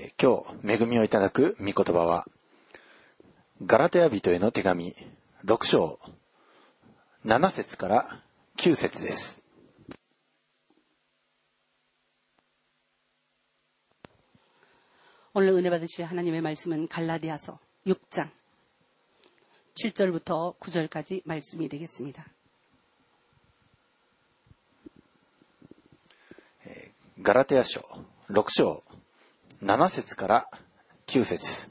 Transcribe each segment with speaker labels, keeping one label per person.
Speaker 1: えー今日恵みをいただく御言葉はガラテヤ人への手紙6章7節から9節です。
Speaker 2: 오늘 은혜 받으실 하나님의 말씀은 갈라디아서 6장 7절부터 9절까지 말씀이 되겠습니다.
Speaker 1: ガラテヤ書6章 7節から9節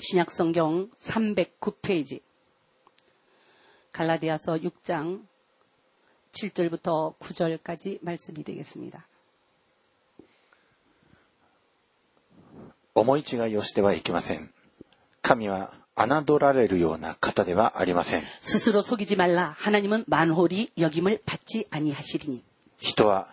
Speaker 2: 신약 성경 309페이지 갈라디아서 6장 7절부터 9절까지 말씀이 되겠습니다.
Speaker 1: 思い違いをしてはいけません。神は侮られるような方ではありません。
Speaker 2: 스스로 속이지 말라. 하나님은 만홀히 여김을 받지 아니하시리니.
Speaker 1: 人は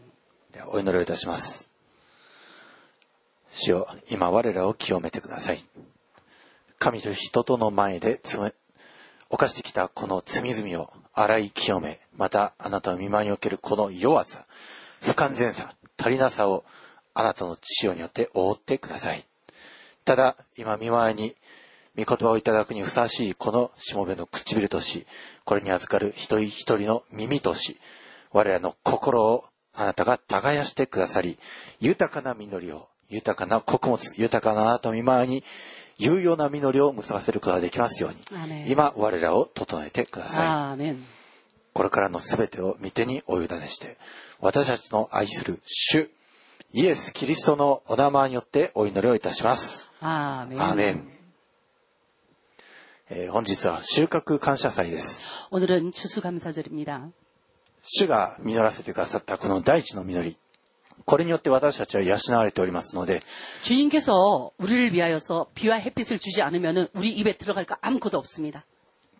Speaker 1: でお祈りをいたします。主よ、今我らを清めてください。神と人との前で犯してきたこの罪々を洗い清め、またあなたの見舞いにおけるこの弱さ、不完全さ、足りなさをあなたの血潮によって覆ってください。ただ、今見舞いに御言葉をいただくにふさわしいこのしもべの唇とし、これに預かる一人一人の耳とし、我らの心をあなたが耕してくださり、豊かな実りを、豊かな穀物、豊かなあなたの見舞いに、有用な実りを結ばせることができますように
Speaker 2: アメ、ン
Speaker 1: 今我らを整えてください。
Speaker 2: 아멘.
Speaker 1: これからのすべてを御手にお委ねして、私たちの愛する主、イエス・キリストのお名前によってお祈りをいたします。
Speaker 2: 아멘.
Speaker 1: アーメン。えー本日は収穫感謝祭です。
Speaker 2: 오늘은 추수감사절입니다.
Speaker 1: 主が実らせてくださったこの大地の実り、これによって私たちは養われておりますので、
Speaker 2: 주님께서 우리를 위하여서 비와 햇빛을 주지 않으면 우리 입에 들어갈 거 아무것도 없습니다.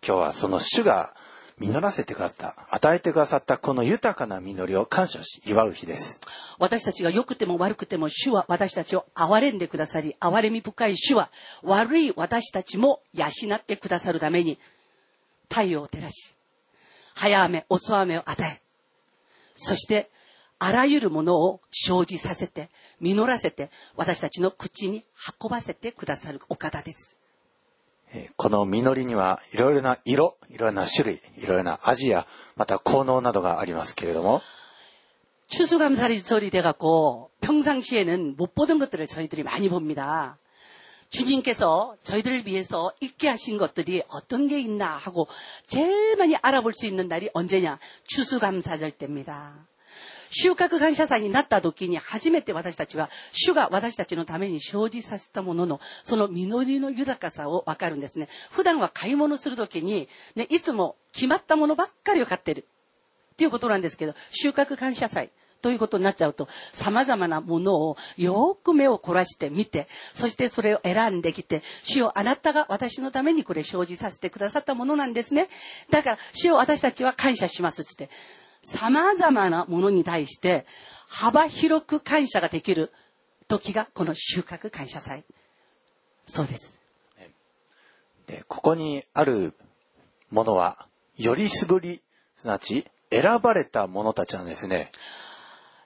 Speaker 1: 今日はその主が実らせてくださった、与えてくださったこの豊かな実りを感謝し祝う日です。
Speaker 2: 私たちが良くても悪くても主は私たちを憐れんでくださり、憐れみ深い主は悪い私たちも養ってくださるために太陽を照らし、 早雨、遅雨を与え、そしてあらゆるものを生じさせて、実らせて、私たちの口に運ばせてくださるお方です。
Speaker 1: えーこの実りにはいろいろな色、いろいろな種類、いろいろな味や、また効能などがありますけれども、
Speaker 2: 추수감사절이 돼갖고 평상시에는 못 보던 것들을 저희들이 많이 봅니다. 주님께서 저희들을 위해서 있게 하신 것들이 어떤 게 있나 하고 제일 많이 알아볼 수 있는 날이 언제냐? 추수감사절 때입니다. 収穫感謝祭になった時に初めて私たちは主が私たちのために生じさせたもののその実りの豊かさをわかるんですね。普段は買い物する時に、ね、いつも決まったものばっかりを買ってる。っていうことなんですけど、収穫感謝祭 ということになっちゃうと、様々なものをよく目を凝らして見て、そしてそれを選んできて、主よあなたが私のためにこれ生じさせてくださったものなんですね。だから、主よ私たちは感謝しますって。様々なものに対して、幅広く感謝ができる時がこの収穫感謝祭。そうです。
Speaker 1: でここにあるものは、よりすぐり、すなわち選ばれた者たちなんですね。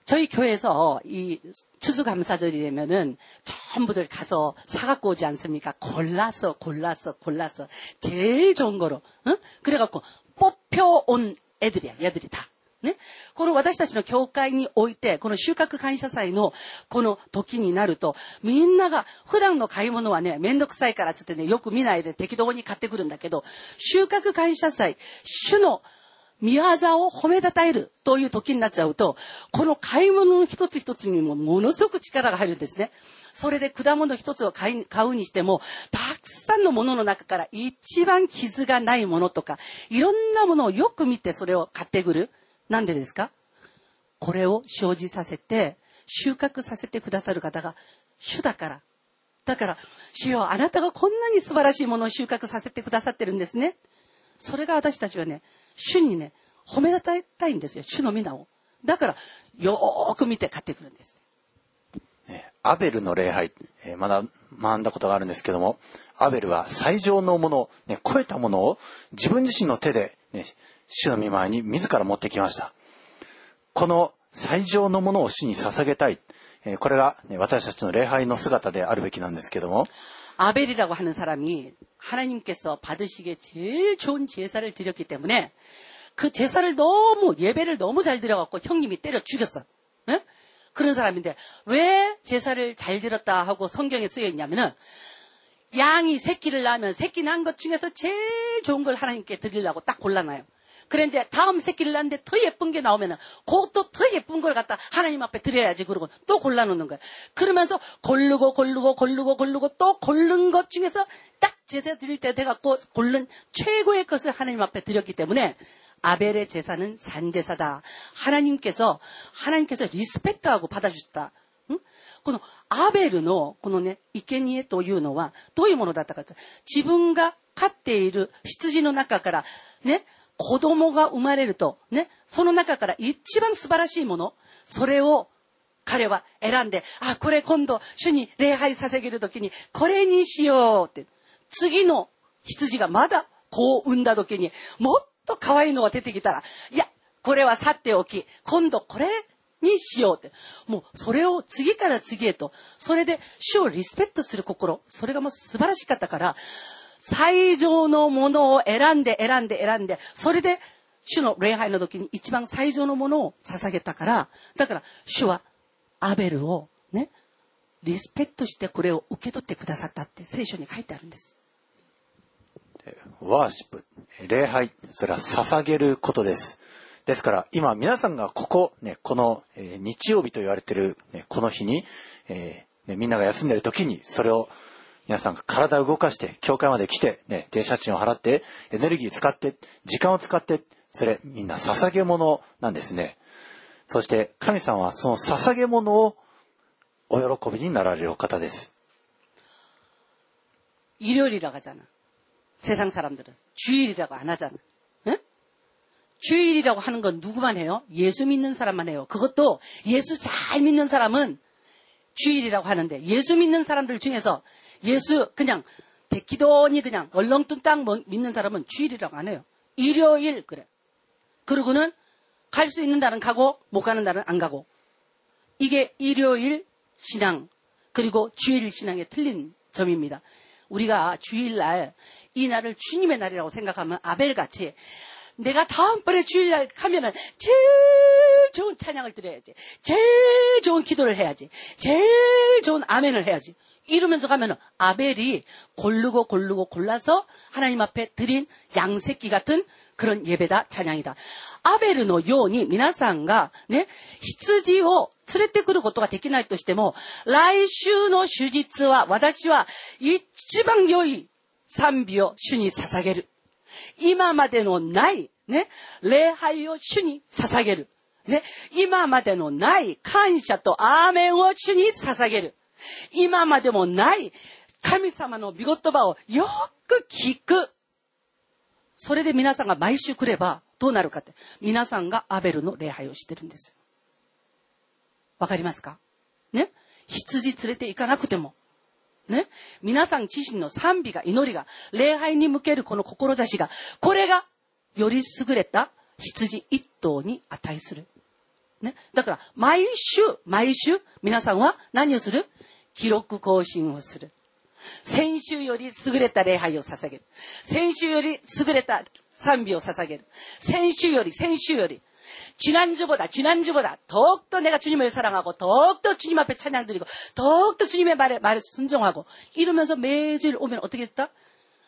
Speaker 2: 저희 교회에서 이 추수감사절이 되면은 전부들 가서 사갖고 오지 않습니까? 골라서, 골라서, 골라서. 제일 좋은 거로. 응? 그래갖고 뽑혀온 애들이야, 얘들이 다. ね。この私たちの教会において、この収穫感謝祭のこの時になると、みんなが普段の買い物はね、めんどくさいからっつってね、よく見ないで適当に買ってくるんだけど、収穫感謝祭、主の 見業を褒めたたえるという時になっちゃうと、この買い物の一つ一つにもものすごく力が入るんですね。それで果物一つを買い買うにしても、たくさんのものの中から一番傷がないものとか、いろんなものをよく見てそれを買ってくる。なんでですか？これを生じさせて、収穫させてくださる方が主だからだから、主よ、あなたがこんなに素晴らしいものを収穫させてくださってるんですね。それが私たちはね、主にね、褒めたたえたいんですよ。主の皆を。だから、よーく見て買ってくるんです。
Speaker 1: ねアベルの礼拝、えーまだ学んだことがあるんですけども、アベルは最上のもの、ね、超えたものを自分自身の手で、ね、主の御前に自ら持ってきました。この最上のものを主に捧げたい。えーこれが、ね、私たちの礼拝の姿であるべきなんですけども、
Speaker 2: 아벨이라고 하는 사람이 하나님께서 받으시기에 제일 좋은 제사를 드렸기 때문에 그 제사를 너무 예배를 너무 잘 드려갖고 형님이 때려 죽였어. 예? 그런 사람인데 왜 제사를 잘 드렸다 하고 성경에 쓰여 있냐면은 양이 새끼를 낳으면 새끼 낳은 것 중에서 제일 좋은 걸 하나님께 드리려고 딱 골라놔요. 그래 이제 다음 새끼를 낳는데 더 예쁜 게 나오면은 그것도 더 예쁜 걸 갖다 하나님 앞에 드려야지 그러고 또 골라놓는 거예요. 그러면서 고르고 고르고 고르고 고르고 또 고른 것 중에서 딱 제사 드릴 때 돼갖고 고른 최고의 것을 하나님 앞에 드렸기 때문에 아벨의 제사는 산제사다. 하나님께서 하나님께서 리스펙트하고 받아주셨다. 응? このアベルのこのね、生贄というのはどういうものだったかと。自分が飼っている羊の中からね、 子供が生まれると、ね、その中から一番素晴らしいもの、それを彼は選んで、あ、これ今度主に礼拝捧げるときに、これにしようって。次の羊がまだ子を産んだときに、もっと可愛いのが出てきたら、いや、これは去っておき、今度これにしようって。もうそれを次から次へと、それで主をリスペクトする心、それがもう素晴らしかったから、最上のものを選んで選んで選んで、それで主の礼拝の時に一番最上のものを捧げたから、だから主はアベルをね、リスペクトしてこれを受け取ってくださったって聖書に書いてあるんです。
Speaker 1: ワーシップ、礼拝、それは捧げることです。ですから、今皆さんがここ、ね、この、え日曜日と言われてる、ね、この日に、えーね、みんなが休んでる時に、それを皆さんが体を動かして、教会まで来て、ね、電車賃を払って、エネルギー使って、時間を使って、それみんな捧げ物なんですね。そして神様はその捧げ物をお喜びになられるお方です。
Speaker 2: 일요일이라고 하잖아. 세상 사람들은. 주일이라고 안 하잖아. 응? 주일이라고 하는 건 누구만 해요? 예수 믿는 사람만 해요. 그것도 예수 잘 믿는 사람은 주일이라고 하는데 예수 믿는 사람들 중에서 예수 그냥 기도니 그냥 얼렁뚱땅 뭐 믿는 사람은 주일이라고 안 해요. 일요일 그래. 그러고는 갈 수 있는 날은 가고 못 가는 날은 안 가고. 이게 일요일 신앙 그리고 주일 신앙의 틀린 점입니다. 우리가 주일날 이 날을 주님의 날이라고 생각하면 아벨같이 내가 다음번에 주일날 가면은 제일 좋은 찬양을 드려야지. 제일 좋은 기도를 해야지. 제일 좋은 아멘을 해야지. 이러면서 가면은 아벨이 고르고 고르고 골라서 하나님 앞에 드린 양새끼 같은 그런 예배다 찬양이다. 아벨의のように皆さんがね、羊を連れてくることができないとしても、来週の手術は私は一番良い賛美を主に捧げる。今までのない、ね、礼拝を主に捧げる。ね、今までのない感謝とアーメンを主に捧げる。 今までもない神様の御言葉をよく聞く。それで皆さんが毎週来ればどうなるかって。皆さんがアベルの礼拝をしてるんですよ。わかりますか？ね？羊連れて行かなくても。ね？皆さん自身の賛美が、祈りが、礼拝に向けるこの志が、これが、より優れた羊一頭に値する。ね？だから、毎週、毎週、皆さんは何をする？記録更新をする。先週より優れた礼拝を捧げる。先週より優れた賛美を捧げる。先週より、先週より。 지난주보다 지난주보다 더욱더 내가 주님을 사랑하고 더욱더 주님 앞에 찬양 드리고 더욱더 주님의 말에 말에 순종하고 이러면서 매주일 오면 어떻게 됐다?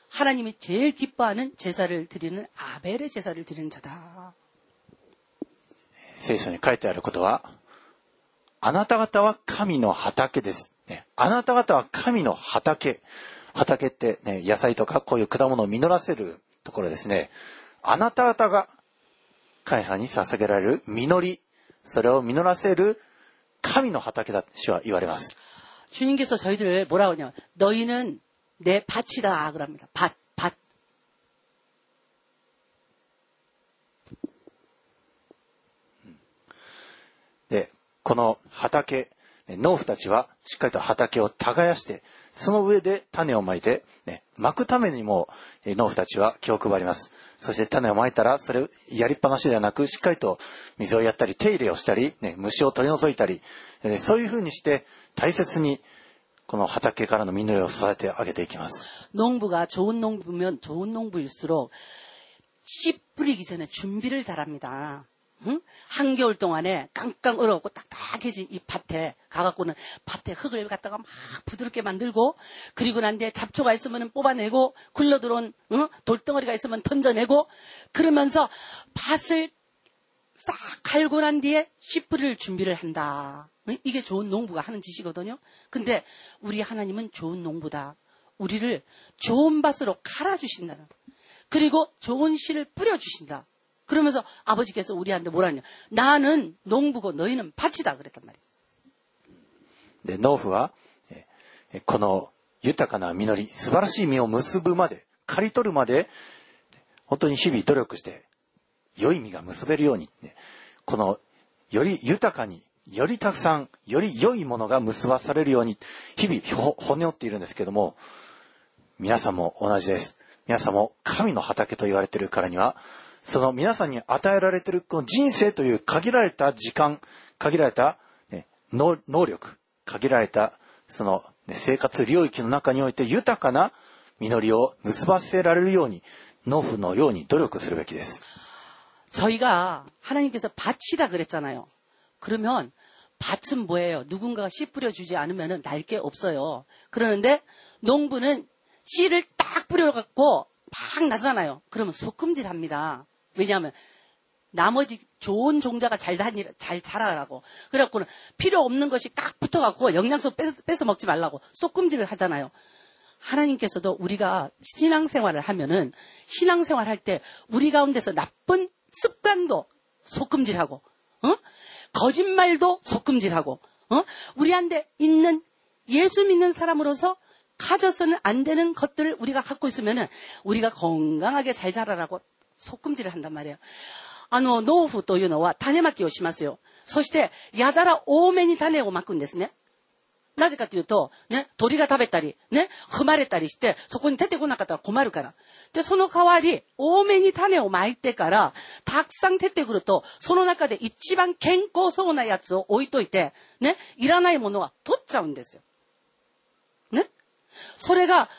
Speaker 2: 하나님이 제일 기뻐하는 제사를 드리는 아벨의 제사를 드리는 자다.
Speaker 1: 聖書に書いてあることは、あなた方は神の畑です。 ね、あなた方は神の畑。畑って、ね、野菜とかこういう果物を実らせるところですね。あなた方が神様に捧げられる実り、それを実らせる神の畑だって主は言われます。
Speaker 2: 주님께서 저희들을 뭐라고 하냐면 너희는 내 밭이다 그럽니다. 밭, 밭.
Speaker 1: で、この畑、ね 農夫たちはしっかりと畑を耕して、その上で種をまいて、ね、巻くためにもえー農夫たちは気を配ります。そして種をまいたら、それをやりっぱなしではなく、しっかりと水をやったり、手入れをしたり、ね、虫を取り除いたり、えーそういうふうにして大切にこの畑からの実りを育ててあげていきます。
Speaker 2: 농부가 좋은 농부면 좋은 농부일수록 씨 뿌리기 전에 준비를 잘합니다. 응? 한겨울 동안에 깡깡 얼어갖고 딱딱해진 이 밭에 가갖고는 밭에 흙을 갖다가 막 부드럽게 만들고 그리고 난 뒤에 잡초가 있으면 뽑아내고 굴러 들어온 응? 돌덩어리가 있으면 던져내고 그러면서 밭을 싹 갈고 난 뒤에 씨 뿌릴 준비를 한다. 응? 이게 좋은 농부가 하는 짓이거든요. 근데 우리 하나님은 좋은 농부다. 우리를 좋은 밭으로 갈아주신다는. 그리고 좋은 씨를 뿌려주신다. 그러면서 아버지께서 우리한테 뭐라냐. 나는 농부고 너희는 밭이다. 그랬단 말이에요.
Speaker 1: で、農夫は、えーこの豊かな実り、素晴らしい実を結ぶまで、刈り取るまで、本当に日々努力して、良い実が結べるように、ねこの、より豊かに、よりたくさん、より良いものが結ばされるように、日々ほ骨折っているんですけども、皆さんも同じです。皆さんも神の畑と言われているからには、 その皆さんに与えられているこの人生という限られた時間、限られた、ね、能能力、限られたその、ね、生活領域の中において豊かな実りを結ばせられるように、農夫のように努力するべきです。
Speaker 2: 저희가 하나님께서 밭이다 그랬잖아요. 그러면 밭은 뭐예요? 누군가가 씨 뿌려주지 않으면 날 게 없어요. 그러는데 농부는 씨를 딱 뿌려갖고 막 나잖아요. 그러면 소금질합니다. 왜냐하면 나머지 좋은 종자가 잘 다니, 잘 자라라고. 그래갖고는 필요 없는 것이 깍 붙어갖고 영양소 뺏어, 뺏어 먹지 말라고 쏙금질을 하잖아요. 하나님께서도 우리가 신앙생활을 하면은 신앙생활 할 때 우리 가운데서 나쁜 습관도 속금질하고, 어? 거짓말도 속금질하고, 어? 우리한테 있는 예수 믿는 사람으로서 가져서는 안 되는 것들을 우리가 갖고 있으면은 우리가 건강하게 잘 자라라고 속금질을 한단 말이에요. あの、農夫というのは種まきをしますよ。そして、やたら多めに種をまくんですね。なぜかというと、ね、鳥が食べたり、ね、踏まれたりして、そこに出てこなかったら困るから。で、その代わり、多めに種をまいてから、たくさん出てくると、その中で一番健康そうなやつを置いといて、ね、いらないものは取っちゃうんですよ。ね。それが、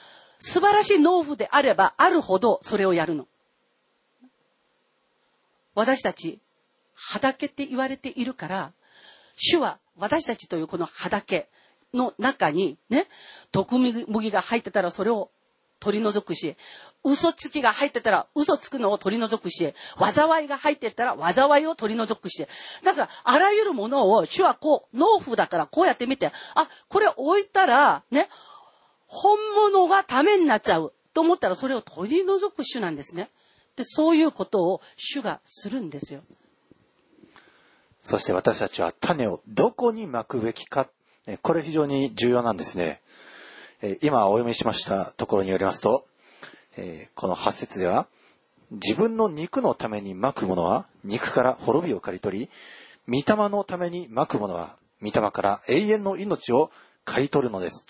Speaker 2: 素晴らしい農夫であれば、あるほどそれをやるの。 私たち、畑って言われているから、主は私たちというこの畑の中にね、毒麦が入ってたらそれを取り除くし、嘘つきが入ってたら嘘つくのを取り除くし、災いが入ってたら災いを取り除くし、だからあらゆるものを主はこう、農夫だからこうやって見て、あ、これ置いたらね、本物がためになっちゃうと思ったらそれを取り除く主なんですね。で、そういうことを主がするんですよ。
Speaker 1: そして私たちは種をどこにまくべきか、えこれ非常に重要なんですね。え今お読みしましたところによりますと、えこの8節では、自分の肉のためにまくものは肉から滅びを刈り取り、御霊のためにまくものは御霊から永遠の命を 刈り取るのです。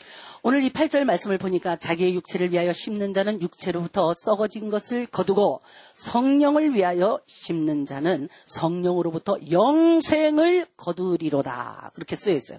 Speaker 2: 오늘 이 8절 말씀을 보니까 자기의 육체를 위하여 심는 자는 육체로부터 썩어진 것을 거두고 성령을 위하여 심는 자는 성령으로부터 영생을 거두리로다. 그렇게 쓰여 있어요.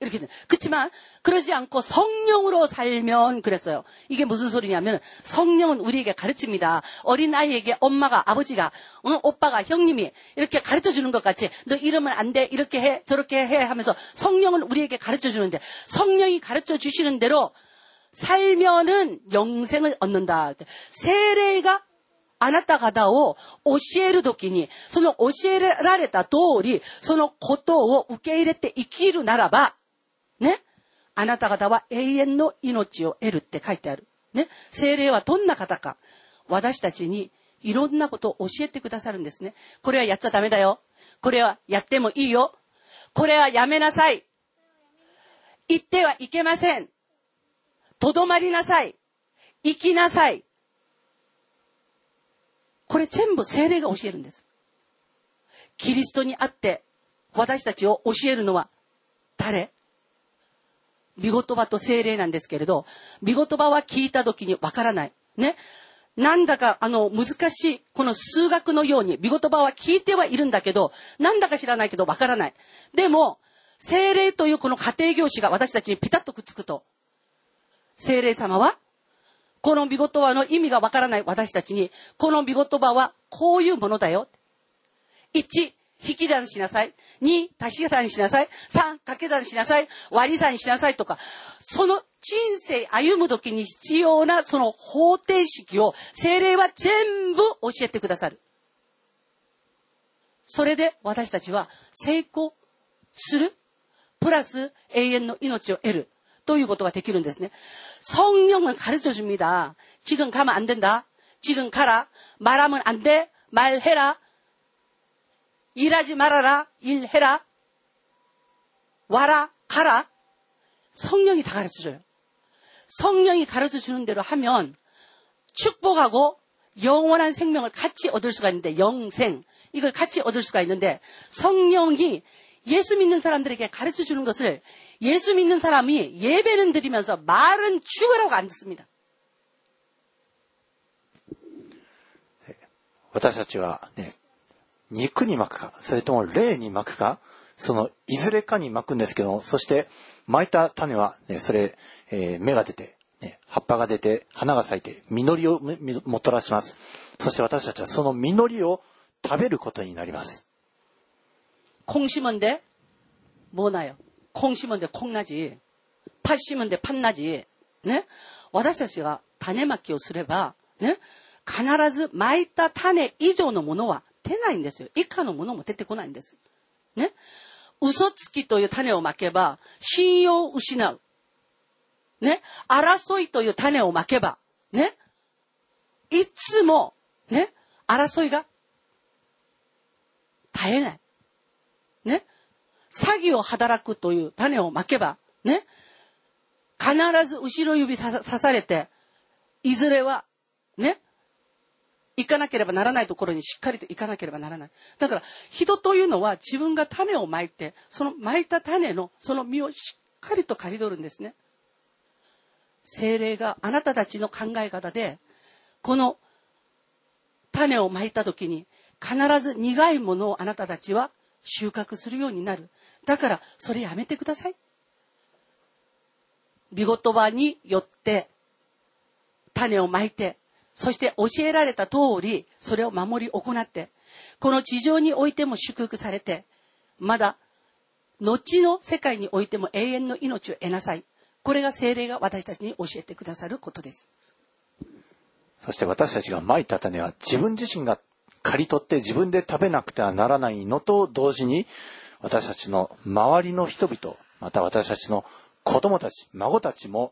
Speaker 2: 이렇게 돼. 그렇지만 그러지 않고 성령으로 살면 그랬어요. 이게 무슨 소리냐면 성령은 우리에게 가르칩니다. 어린 아이에게 엄마가 아버지가 어? 오빠가 형님이 이렇게 가르쳐 주는 것 같이 너 이러면 안 돼. 이렇게 해. 저렇게 해 하면서 성령은 우리에게 가르쳐 주는데 성령이 가르쳐 주시는 대로 살면은 영생을 얻는다. 세례가 あなた方を教えるときに、その教えられた通り、そのことを受け入れて生きるならば、 ね、あなた方は永遠の命を得るって書いてある。ね、精霊はどんな方か、私たちにいろんなことを教えてくださるんですね。これはやっちゃダメだよ。これはやってもいいよ。これはやめなさい。言ってはいけません。とどまりなさい。生きなさい。これ全部精霊が教えるんです。キリストにあって私たちを教えるのは誰？見言葉と精霊なんですけれど、見言葉は聞いた時にわからない。ね。なんだか、あの、難しい、この数学のように、見言葉は聞いてはいるんだけど、なんだか知らないけどわからない。でも、精霊というこの家庭教師が私たちにピタッとくっつくと、精霊様はこの見言葉の意味がわからない私たちに、この見言葉はこういうものだよ。1、引き算しなさい。2、足し算しなさい。3、掛け算しなさい。割り算しなさいとか、その人生歩む時に必要なその方程式を精霊は全部教えてくださる。それで私たちは成功する。プラス永遠の命を得る。ということができるんですね。성령은가르쳐줍니다지금가면안된다지금가라말하면안돼말해라 일하지말아라일해라와라가라성령이다가르쳐줘요성령이가르쳐주는대로하면축복하고영원한생명을같이얻을수가있는데영생이걸같이얻을수가있는데성령이 예수 믿는 사람들에게 가르쳐 주는 것을 예수 믿는 사람이 예배는 드리면서 말은 죽으라고 안 듣습니다.
Speaker 1: 私たちはね、 肉に巻くか、それとも霊に巻くか、そのいずれかに巻くんですけど、そして巻いた種は、ね、それ、えー、芽が出て、ね、葉っぱが出て、花が咲いて、実りをもたらします。
Speaker 2: 콩 심은데 뭐 나요? 콩 심은데 콩 나지. 팥 심은데 팥 나지. 네? 私たちが種まきをすれば、ね、必ず巻いた種以上のものは 出ないんですよ。以下のものも出てこないんです。ね？嘘つきという種をまけば、信用を失う。ね、争いという種をまけば、ね、いつも、ね、争いが絶えない。ね？詐欺を働くという種をまけば、ね？必ず後ろ指刺されて、いずれは、ね？行かなければならないところにしっかりと行かなければならない。だから、人というのは自分が種をまいて、そのまいた種のその実をしっかりと刈り取るんですね。精霊があなたたちの考え方で、この種をまいた時に、必ず苦いものをあなたたちは収穫するようになる。だから、それやめてください。見言葉によって、種をまいて、そして教えられた通り、それを守り行って、この地上においても祝福されて、まだ、後の世界においても永遠の命を得なさい。これが精霊が私たちに教えてくださることです。
Speaker 1: そして私たちがまいた種は自分自身が刈り取って自分で食べなくてはならないのと同時に、私たちの周りの人々、また私たちの子供たち、孫たちも、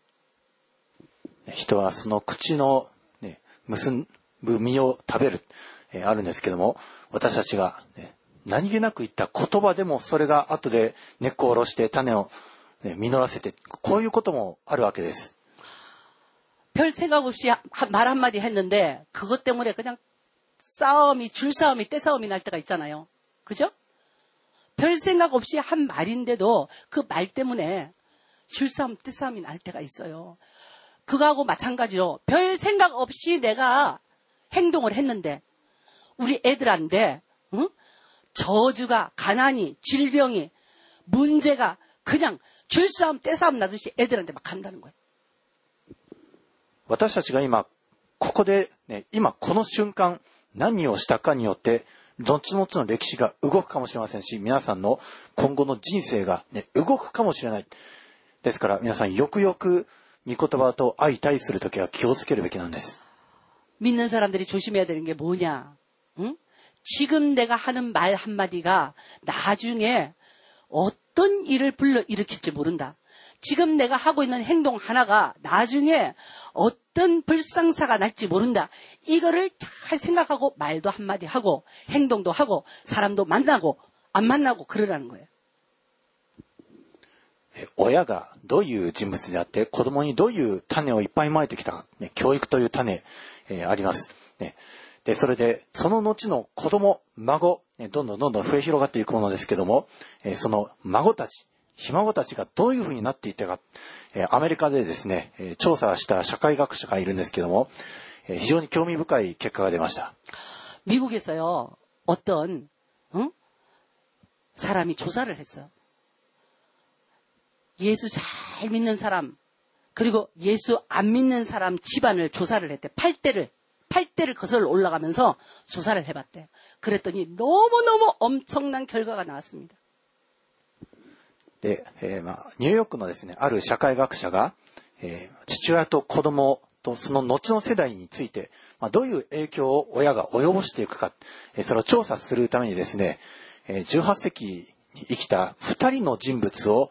Speaker 1: 人はその口の結ぶ実を食べる、えー、あるんですけども、私たちが、ね、何気なく言った言葉でもそれが後で根っこを下ろして種を、ね、実らせて、こういうこともあるわけです。별
Speaker 2: 생각 없이 말 한마디 했는데 그것 때문에 그냥 싸움이 줄싸움이 떼싸움이 날 때가 있잖아요. 그죠? 별 생각 없이 한 말인데도 그 말 때문에 줄싸움 떼싸움이 날 때가 있어요. 그거하고 마찬가지로 별 생각 없이 내가 행동을 했는데 우리 애들한테 응? 저주가 가난이 질병이 문제가 그냥 줄싸움 떼싸움 나듯이 애들한테 막 간다는 거예요.
Speaker 1: 私たちが今、ここで、ね、今この瞬間、何をしたかによって、後々の歴史が動くかもしれませんし、皆さんの今後の人生が、ね、動くかもしれない。ですから皆さんよくよく 御言葉と相対するときは気をつけるべきなんです。
Speaker 2: 믿는 사람들이 조심해야 되는 게 뭐냐? 응? 지금 내가 하는 말 한마디가 나중에 어떤 일을 불러 일으킬지 모른다. 지금 내가 하고 있는 행동 하나가 나중에 어떤 불상사가 날지 모른다. 이거를 잘 생각하고 말도 한마디 하고 행동도 하고 사람도 만나고 안 만나고 그러라는 거예요.
Speaker 1: え親がどういう人物であって、子供にどういう種をいっぱいまいてきたか、ね、教育という種、えーあります。ね、で、それで、その後の子供、孫、ねどんどんどんどん増え広がっていくものですけども、えーその孫たち、ひ孫たちがどういうふうになっていったか、えーアメリカでですね、えー調査した社会学者がいるんですけども、えー非常に興味深い結果が出ました。
Speaker 2: 미국에서요, 어떤, 응? 사람이 조사를 했어요. 예수 잘 믿는 사람, 그리고 예수 안 믿는 사람 집안을 조사를 했대. 8대를, 8대를 거슬러 올라가면서 조사를 해봤대. 그랬더니 너무너무 엄청난 결과가 나왔습니다.
Speaker 1: で、えーまあ、ニューヨークのですね、ある社会学者が、えー父親と子供とその後の世代について、まあ、どういう影響を親が及ぼしていくか、えーそれを調査するためにですね、えー18世紀に生きた2人の人物を、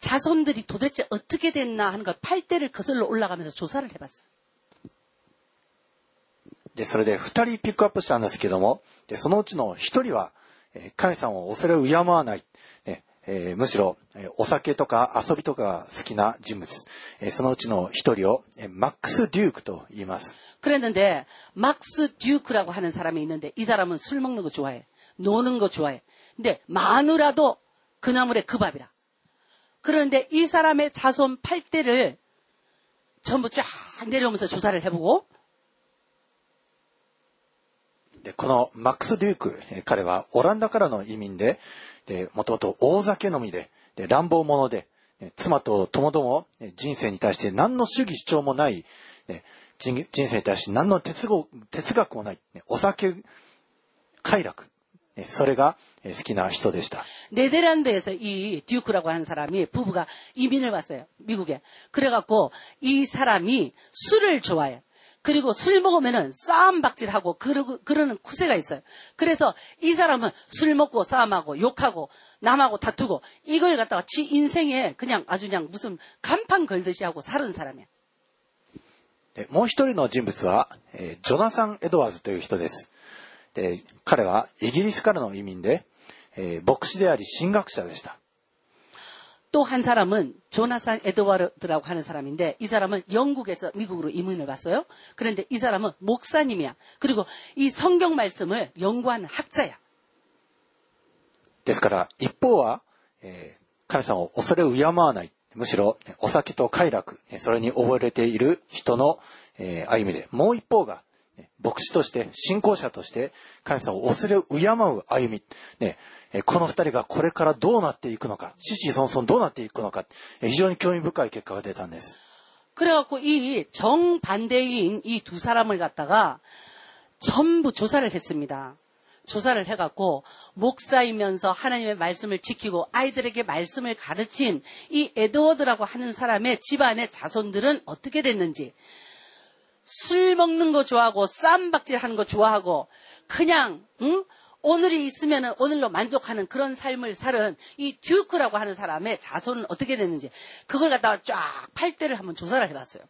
Speaker 2: 자손들이 도대체 어떻게 됐나 하는 걸 8대를 거슬러 올라가면서 조사를 해봤어요.
Speaker 1: で、それで二人ピックアップしたんですけども、で、そのうちの一人は、えー神様を恐れを敬わない、ねえーむしろ、えーお酒とか遊びとかが好きな人物、えーそのうちの一人を、えーマックス・デュークと言います。
Speaker 2: 그랬는데 막스 듀크라고 하는 사람이 있는데 이 사람은 술 먹는 거 좋아해. 노는 거 좋아해. 근데 마누라도 그 나물의 그 밥이라. 그런데 이 사람의 자손 8대를 전부 쫙 내려오면서 조사를 해보고
Speaker 1: このマックス・デューク、彼はオランダからの移民で、もともと大酒飲みで、で乱暴者で、妻とともども人生に対して何の主義主張もない、人生に対して何の哲学もない、お酒快楽。それが好きな人でした。
Speaker 2: 네덜란드에서 이 듀크라고 하는 사람이 부부가 이민을 왔어요. 미국에. 그래갖고 이 사람이 술을 좋아해. 그리고 술 먹으면은 싸움박질하고 그러고, 그러는 쿠세가 있어요. 그래서 이 사람은 술 먹고 싸움하고 욕하고 남하고 다투고 이걸 갖다가 지 인생에 그냥 아주 그냥 무슨 간판 걸듯이 하고 사는 사람이야.
Speaker 1: でもう一人の人物は、えージョナサン・エドワーズという人です。で彼はイギリスからの移民で、 えー、牧師であり神学者でした。
Speaker 2: 또 한 사람은 조나산 에드워드라고 하는 사람인데 이 사람은 영국에서 미국으로 이민을 왔어 요. 그런데 이 사람은 목사님이 야. 그리고 이 성경 말씀을 연구하는 학자 야.
Speaker 1: ですから一方は神様を恐れ敬わない。むしろお酒と快楽それに溺れている人の歩みで。もう一方が牧師として信仰者として神様を恐れ敬う歩み。ねえーこの二人がこれからどうなっていくのか、死死孫孫どうなっていくのか、えー非常に興味深い結果が出たんです。
Speaker 2: 그래갖고 이 정반대인 이 두 사람을 갖다가 전부 조사를 했습니다. 조사를 해갖고 목사이면서 하나님의 말씀을 지키고 아이들에게 말씀을 가르친 이 에드워드라고 하는 사람의 집안의 자손들은 어떻게 됐는지 술 먹는 거 좋아하고 쌈박질 하는 거 좋아하고 그냥 응? 오늘이 있으면 오늘로 만족하는 그런 삶을 살은 이 듀크라고 하는 사람의 자손은 어떻게 됐는지 그걸 갖다가 쫙 팔대를 한번 조사를 해봤어요.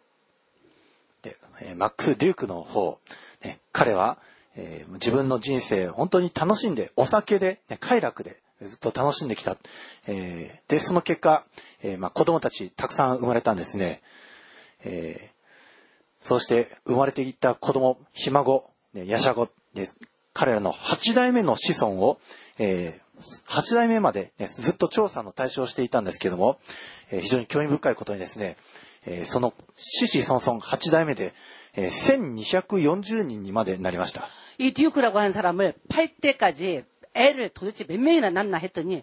Speaker 1: えーマックス・デュークの方、ね、彼は、えー自分の人生本当に楽しんで、お酒で、ね、快楽でずっと楽しんできた。えーで、その結果、えーまあ、子供たちたくさん生まれたんですね。えーそうして生まれていった子供、ひ孫、ね、ヤシャゴ、ね、 彼らの8代目の子孫を、えー、8代目まで、ね、ずっと調査の対象をしていたんですけども、えー非常に興味深いことにですね、えーその子々孫々8代目で、えー1240人にまでなりました。
Speaker 2: 이 디우크라고 하는 사람을 팔 때까지 애를 도대체 몇 명이나 낳나 했더니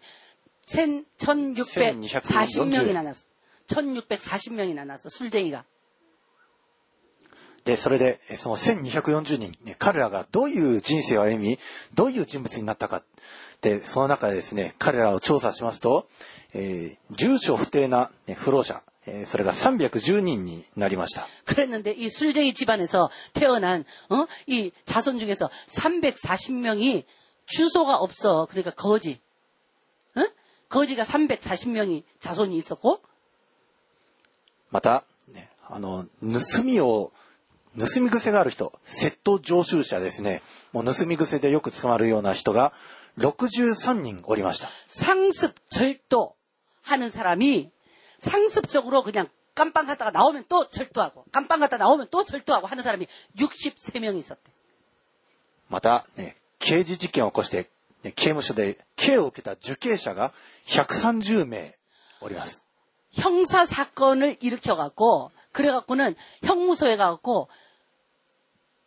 Speaker 2: 1640명이나 낳았어. 1640명이나 낳았어. 술쟁이가.
Speaker 1: で、それで、その1240人、彼らがどういう人生を歩み、どういう人物になったか。で、その中でですね、彼らを調査しますと、えー、住所不定な、ね、不老者、えー、それが310人になりました。
Speaker 2: 그랬는데이술쟁이집안에서태어난 어? 이자손중에서340명이주소가없 어. 그러니까거 지. 응거지が340명이자손이있었 고.
Speaker 1: また、ね、あの、盗みを盗み癖がある人、窃盗常習者ですね。もう盗み癖でよく捕まるような人が63人おりました。
Speaker 2: 상습 절도 하는 사람이 상습적으로 그냥 깜빵 갔다가 나오면 또 절도하고 깜빵 갔다 나오면 또 절도하고 하는 사람이 63명이 있었대.
Speaker 1: また、ね、刑事事件を起こして、ね刑務所で刑を受けた受刑者が130名おります。
Speaker 2: 형사 사건을 일으켜갖고 그래갖고는 형무소에 가갖고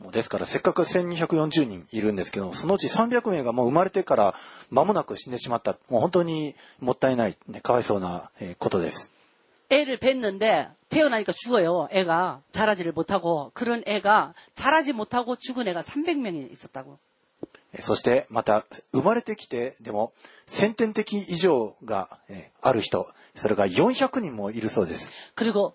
Speaker 1: もうですからせっかく1240人いるんですけど、そのうち300名がもう生まれてから間もなく死んでしまった。もう本当にもったいない、ね、かわいそうなことです。
Speaker 2: 애를는데 태어나니까 죽어 요. 애가 자라지를 못하고 그런 애가 자라지 못하고 죽은 애가 300명이 있었다 고.
Speaker 1: そしてまた生まれてきてでも先天的以上がある人それが400人もいるそうです。
Speaker 2: 그리고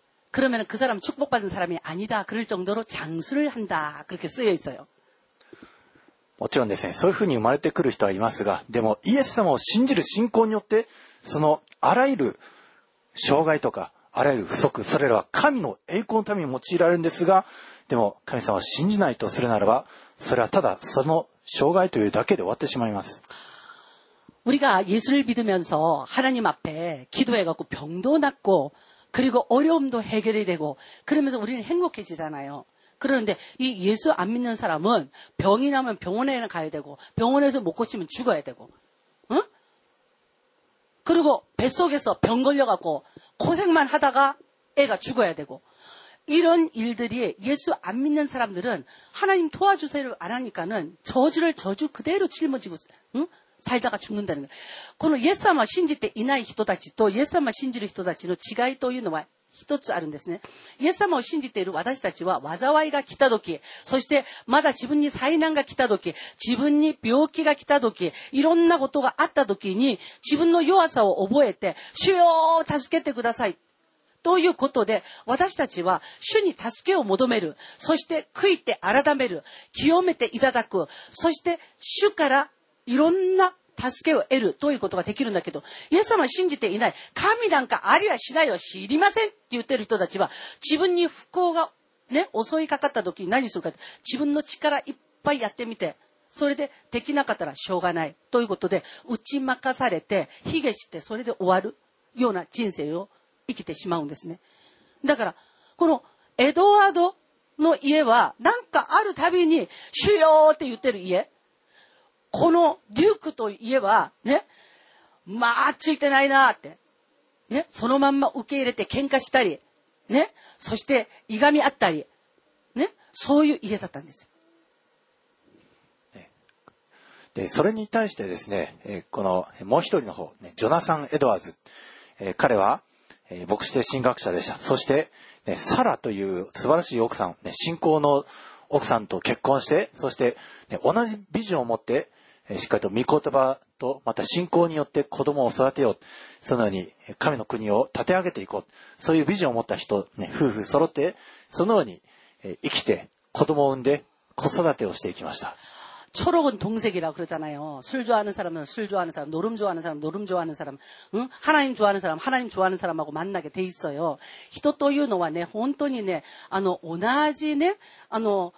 Speaker 2: 그러면은 그 사람 축복받은 사람이 아니다. 그럴 정도로 장수를 한다. 그렇게 쓰여 있어요.
Speaker 1: もちろんですね、そういうふうに生まれてくる人はいますが、でもイエス様を信じる信仰によって、そのあらゆる障害とか、あらゆる不足、それらは神の栄光のために用いられるんですが、でも神様を信じないとするならば、それはただその障害というだけで終わってしまいます。
Speaker 2: 우리가 예수를 믿으면서 하나님 앞에 기도해갖고 병도 낫고 그리고 어려움도 해결이 되고 그러면서 우리는 행복해지잖아요. 그러는데 이 예수 안 믿는 사람은 병이 나면 병원에는 가야 되고 병원에서 못 고치면 죽어야 되고 응? 그리고 뱃속에서 병 걸려갖고 고생만 하다가 애가 죽어야 되고 이런 일들이 예수 안 믿는 사람들은 하나님 도와주세요 안 하니까는 저주를 저주 그대로 짊어지고 응? 살다가 죽는다는 거예요. このイエス様を信じていない人たちとイエス様を信じる人たちの違いというのは一つあるんですね。イエス様を信じている私たちは災いが来た時、そしてまだ自分に災難が来た時、自分に病気が来た時、いろんなことがあった時に自分の弱さを覚えて、主よー助けてください。ということで、私たちは主に助けを求める。そして悔いて改める。清めていただく。そして主から いろんな助けを得るということができるんだけど、イエス様を信じていない、神なんかありはしないよ、知りませんって言ってる人たちは、自分に不幸がね、襲いかかった時に何するかって、自分の力いっぱいやってみて、それでできなかったらしょうがない。ということで、打ち負かされて、卑下して、それで終わるような人生を生きてしまうんですね。だから、このエドワードの家は、なんかあるたびに、主よーって言ってる家。このデュークといえば、ね、まあ、ついてないなって。ね、そのまんま受け入れて喧嘩したり、ね、そして、いがみ合ったり、ね、そういう家だったんです。
Speaker 1: で、それに対してですね、えこのもう一人の方、ね、ジョナサン・エドワーズ。え彼は、え牧師で神学者でした。そして、ね、サラという素晴らしい奥さん、ね、信仰の奥さんと結婚して、そして、ね、同じビジョンを持って、しっかりと御言葉と、また信仰によって子供を育てよう。そのように、えー神の国を立て上げていこう。そういうビジョンを持った人、ね、夫婦揃って、そのように、えー生きて、子供を産んで、子育てをしていきました。
Speaker 2: 초록은 동색이라 그러잖아요. 술 좋아하는 사람은 술 좋아하는 사람, 노름 좋아하는 사람, 노름 좋아하는 사람, 응? 하나님 좋아하는 사람, 하나님 좋아하는 사람하고 만나게 돼 있어요. 人というのはね、本当にね、あの、同じね、あの、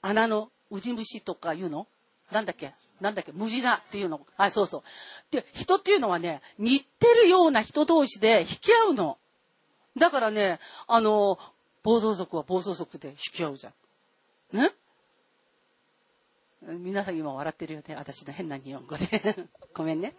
Speaker 2: 穴のウジ虫とかいうの なんだっけ？なんだっけ？無地なっていうの。あ、そうそう。で、人っていうのはね、似てるような人同士で引き合うの。だからね、あの、暴走族は暴走族で引き合うじゃん。ね？皆さん今笑ってるよね？私の変な日本語で。ごめんね。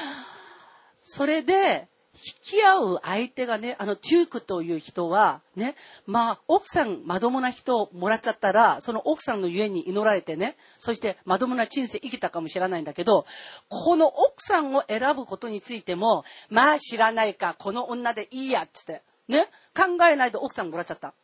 Speaker 2: それで、引き合う相手がね、あの、テュークという人は、ね、まあ、奥さん、まともな人をもらっちゃったら、その奥さんのゆえに祈られてね、そしてまともな人生生きたかもしれないんだけど、この奥さんを選ぶことについても、まあ知らないか、この女でいいや、つって、ね、考えないで奥さんもらっちゃった。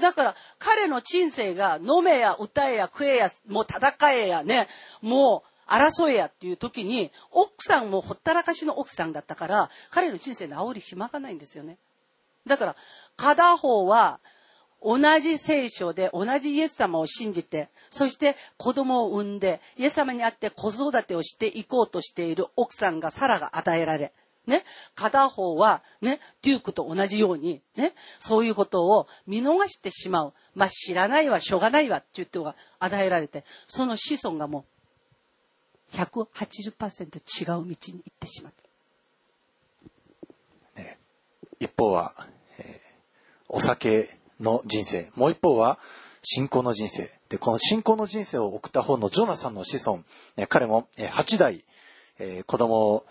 Speaker 2: だから彼の人生が飲めや歌えや食えやもう戦えやねもう争えやっていう時に奥さんもほったらかしの奥さんだったから彼の人生治る暇がないんですよねだから片方は同じ聖書で同じイエス様を信じてそして子供を産んでイエス様に会って子育てをしていこうとしている奥さんがサラが与えられね、片方は、ね、デュークと同じように、ね、そういうことを見逃してしまう。まあ、知らないわ、しょうがないわって言ってが与えられて、その子孫がもう、180%違う道に行ってしまった。
Speaker 1: ね、一方は、えー、お酒の人生、もう一方は信仰の人生。で、この信仰の人生を送った方のジョナサンの子孫、ね、彼も8代、えー、子供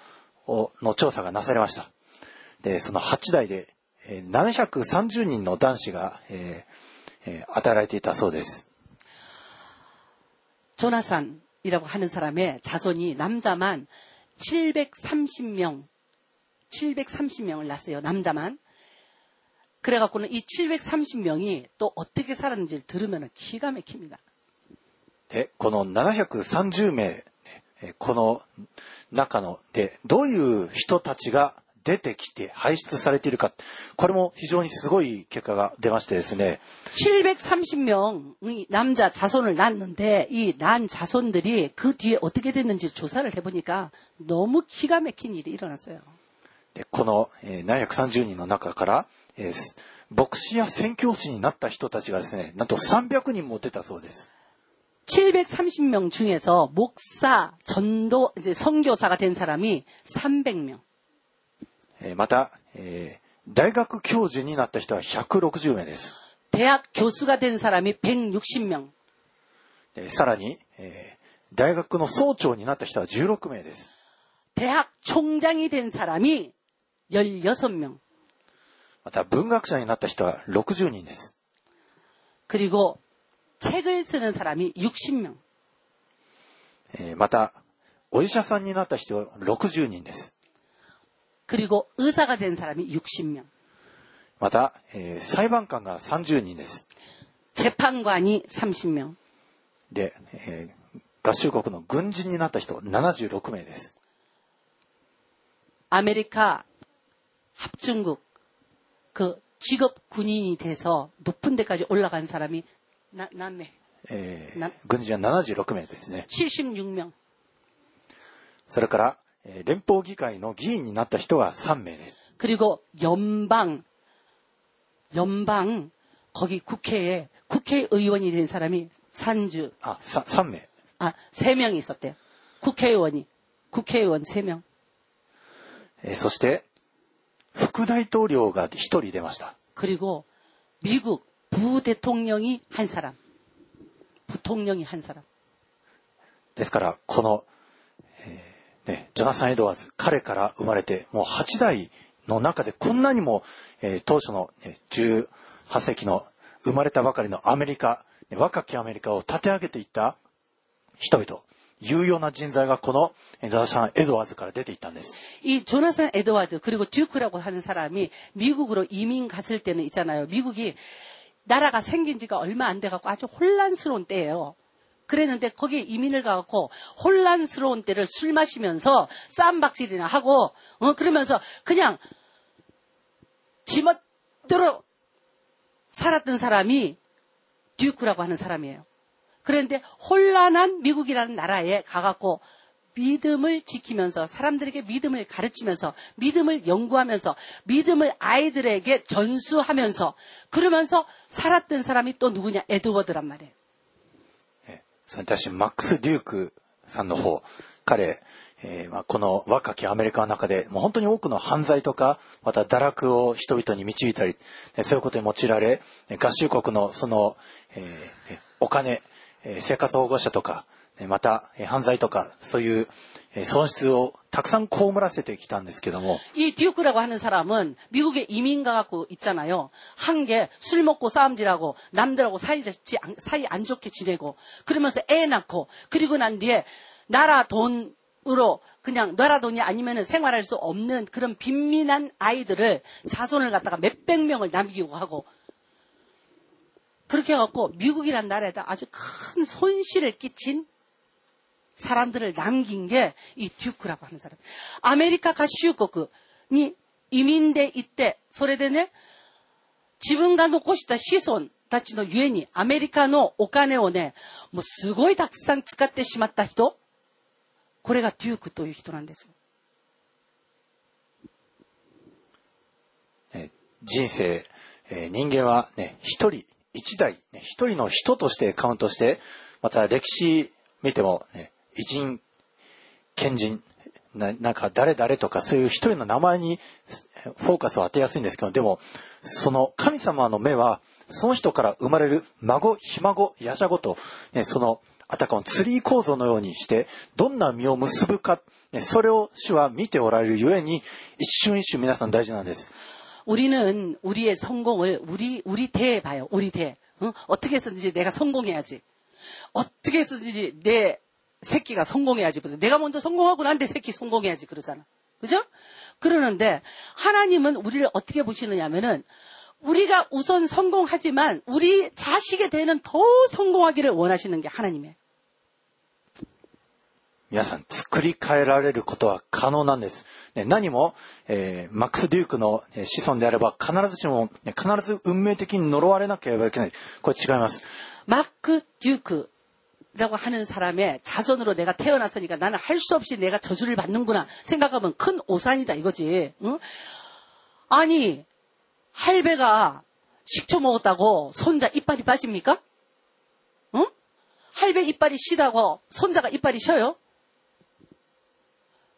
Speaker 1: をの調査がなされました。で、その8代で、えー、730人の男子が、えーえー、与えられていたそうです。
Speaker 2: ジョナサン 이라고 하는 사람의 자손이 남자만 730명, 730명을 낳았어요. 남자만. 그래갖고는 이 730명이 또 어떻게 살았는지를 들으면 기가 막힙니다.
Speaker 1: で、この730名、ねえーこの中ので、どういう人たちが 出てきて輩出されているか、これも非常にすごい結果が出ましてですね、
Speaker 2: 730명의 남자 자손을 낳았는데 이 난 자손들이 그 뒤에 어떻게 됐는지 조사를 해보니까 너무 기가 막힌 일이 일어났어요.
Speaker 1: でこの、えー730人の中から、えーす牧師や宣教師になった人たちがですね、なんと300人も出たそうです。
Speaker 2: 730명 중에서 목사, 전도, 이제 선교사가 된 사람이 300명.
Speaker 1: また、えー、大学教授になった人は160名です。
Speaker 2: 대학교수가된사람이160 명。
Speaker 1: さらに、えー、大学の総長になった人は16名です。
Speaker 2: 대학총장이된사람이16 명。
Speaker 1: また文学者になった人は60人です。
Speaker 2: 그리고책을쓰는사람이60 명。
Speaker 1: また、お医者さんになった人は60人です。
Speaker 2: 그리고 의.
Speaker 1: また、え、裁判官が30人です。で、えー、合衆国の軍人になった人76名です。
Speaker 2: アメリカ합중国그직업 군인이 돼서 높은 데까지 올라간 사람이 나, 몇 명?
Speaker 1: えー、軍人は76名ですね。
Speaker 2: 76名。
Speaker 1: それから、連邦議会の議員になった人が3名です。
Speaker 2: 그리고 연방 연방 거기 국회에 국회의원이 된 사람이 산주
Speaker 1: あ、さ3名。
Speaker 2: 아, 세 명이 있었대요. 국회의원이. 국회의원 세 명.
Speaker 1: えーそして、副大統領が1人出ました。
Speaker 2: 그리고 미국 부대통령이 한 사람. 부통령이 한 사람.
Speaker 1: ですから、この、えー ね、ジョナサン・エドワーズ、彼から生まれて、もう8代の中でこんなにも、えー当初の、ね、18世紀の生まれたばかりのアメリカ、ね若きアメリカを立て上げていった人々、有用な人材がこのえージョナサン・エドワーズから出ていったんです。
Speaker 2: 이 조나산 에드와드 그리고 듀크라고 하는 사람이 미국으로 이민 갔을 때는 있잖아요. 미국이 나라가 생긴 지가 얼마 안 돼갖고 아주 혼란스러운 때예요. 그랬는데 거기에 이민을 가갖고 혼란스러운 때를 술 마시면서 쌈박질이나 하고 어 그러면서 그냥 지멋대로 살았던 사람이 듀크라고 하는 사람이에요. 그런데 혼란한 미국이라는 나라에 가갖고 믿음을 지키면서 사람들에게 믿음을 가르치면서 믿음을 연구하면서 믿음을 아이들에게 전수하면서 그러면서 살았던 사람이 또 누구냐 에드워드란 말이에요.
Speaker 1: に対してマックス・デュークさんの方、彼、えーまあ、この若きアメリカの中で、もう本当に多くの犯罪とか、また堕落を人々に導いたり、ねそういうことに用いられ、合衆国のその、えーお金、えー生活保護者とか、また、犯罪とか、そういう、損失を たくさん被らせてきたんですけども、
Speaker 2: 이 듀크라고 하는 사람은 미국에 이민 가갖고 있잖아요. 한 게 술 먹고 싸움질하고 남들하고 사이, 좋지 안- 사이 안 좋게 지내고 그러면서 애 낳고 그리고 난 뒤에 나라 돈으로 그냥 나라 돈이 아니면 생활할 수 없는 그런 빈민한 아이들을 자손을 갖다가 몇백 명을 남기고 하고 그렇게 해갖고 미국이란 나라에다 아주 큰 손실을 끼친 사람들을 남긴 게 이 듀크라고 하는 사 람. 아메리카 가슈국이 이민대 이 때, 소래대 네, 自分が残した子孫たちのゆえにアメリカのお金をね、もうすごいたくさん使ってしまった人。これがデュークという人なんです。
Speaker 1: 人生、人間はね、一人、一代、一人の人としてカウントして、また歴史見てもね、偉人、賢人、ななんか誰々とかそういう一人の名前にえフォーカスを当てやすいんですけど、でも、その神様の目は、その人から生まれる孫、ひ孫、やしゃごと、ね、その、あたかもツリー構造のようにして、どんな実を結ぶか、ね、それを主は見ておられるゆえに、一瞬一瞬皆さん大事なんです。
Speaker 2: 우리는 우리의 성공을 우리 우리 대에 봐요. 우리 대. 응? 어떻게 해서든지 내가 성공해야지. 어떻게 해서든지 내 새끼가 성공해야지. 내가 먼저 성공하고 난 내 새끼 성공해야지 그러잖아. 그죠? 그러는데 하나님은 우리를 어떻게 보시느냐면은 우리가 우선 성공하지만 우리 자식에 대해는 더 성공하기를 원하시는 게 하나님이에요.
Speaker 1: 皆さん、作り変えられることは可能なんです。ね、何も、えーマックス・デュークのえー子孫であれば、必ずしも、ね、必ず運命的に呪われなければいけない。これ違います。
Speaker 2: 마크 듀크 라고 하는 사람의 자손으로 내가 태어났으니까 나는 할 수 없이 내가 저주를 받는구나 생각하면 큰 오산이다 이거지. 응? 아니 할배가 식초 먹었다고 손자 이빨이 빠집니까? 응? 할배 이빨이 시다고 손자가 이빨이 쉬어요?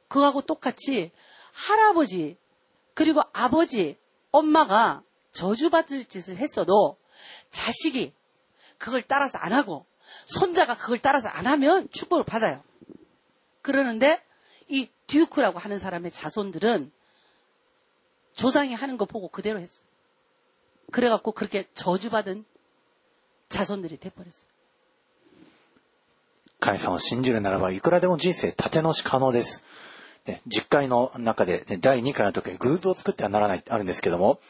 Speaker 2: 그거하고 똑같이 할아버지 그리고 아버지 엄마가 저주받을 짓을 했어도 자식이 그걸 따라서 안 하고 손자가 그걸 따라서 안 하면 축복을 받아요. 그러는데 이 듀크라고 하는 사람의 자손들은 조상이 하는 거 보고 그대로 했어. 그래갖고 그렇게 저주받은 자손들이 돼버렸어요.
Speaker 1: 神様を信じるならば、いくらでも人生立て直し可能です。ね、実会の中で、ね、第2回の時に偶像を作ってはならないってあるんですけども、